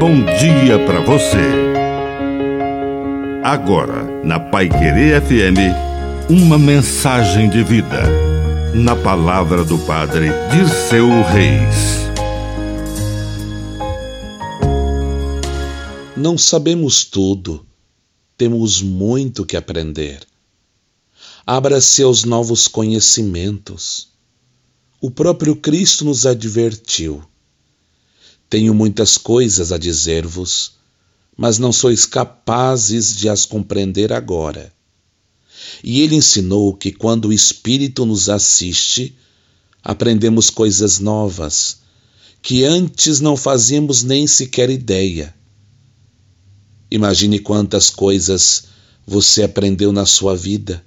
bom dia para você. Agora, na Pai Querer FM, uma mensagem de vida. Na palavra do Padre Dirceu Reis. Não sabemos tudo, temos muito que aprender. Abra-se aos novos conhecimentos. O próprio Cristo nos advertiu tenho muitas coisas a dizer-vos, mas não sois capazes de as compreender agora. E ele ensinou que quando o Espírito nos assiste, aprendemos coisas novas, que antes não fazíamos nem sequer ideia. Imagine quantas coisas você aprendeu na sua vida.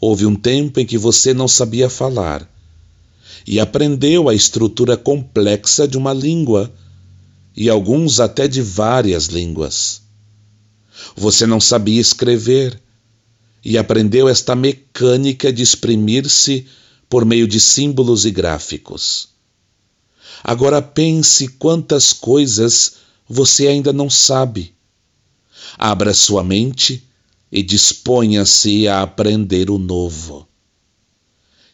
Houve um tempo em que você não sabia falar e aprendeu a estrutura complexa de uma língua e alguns até de várias línguas. Você não sabia escrever e aprendeu esta mecânica de exprimir-se por meio de símbolos e gráficos. Agora pense quantas coisas você ainda não sabe. Abra sua mente e disponha-se a aprender o novo.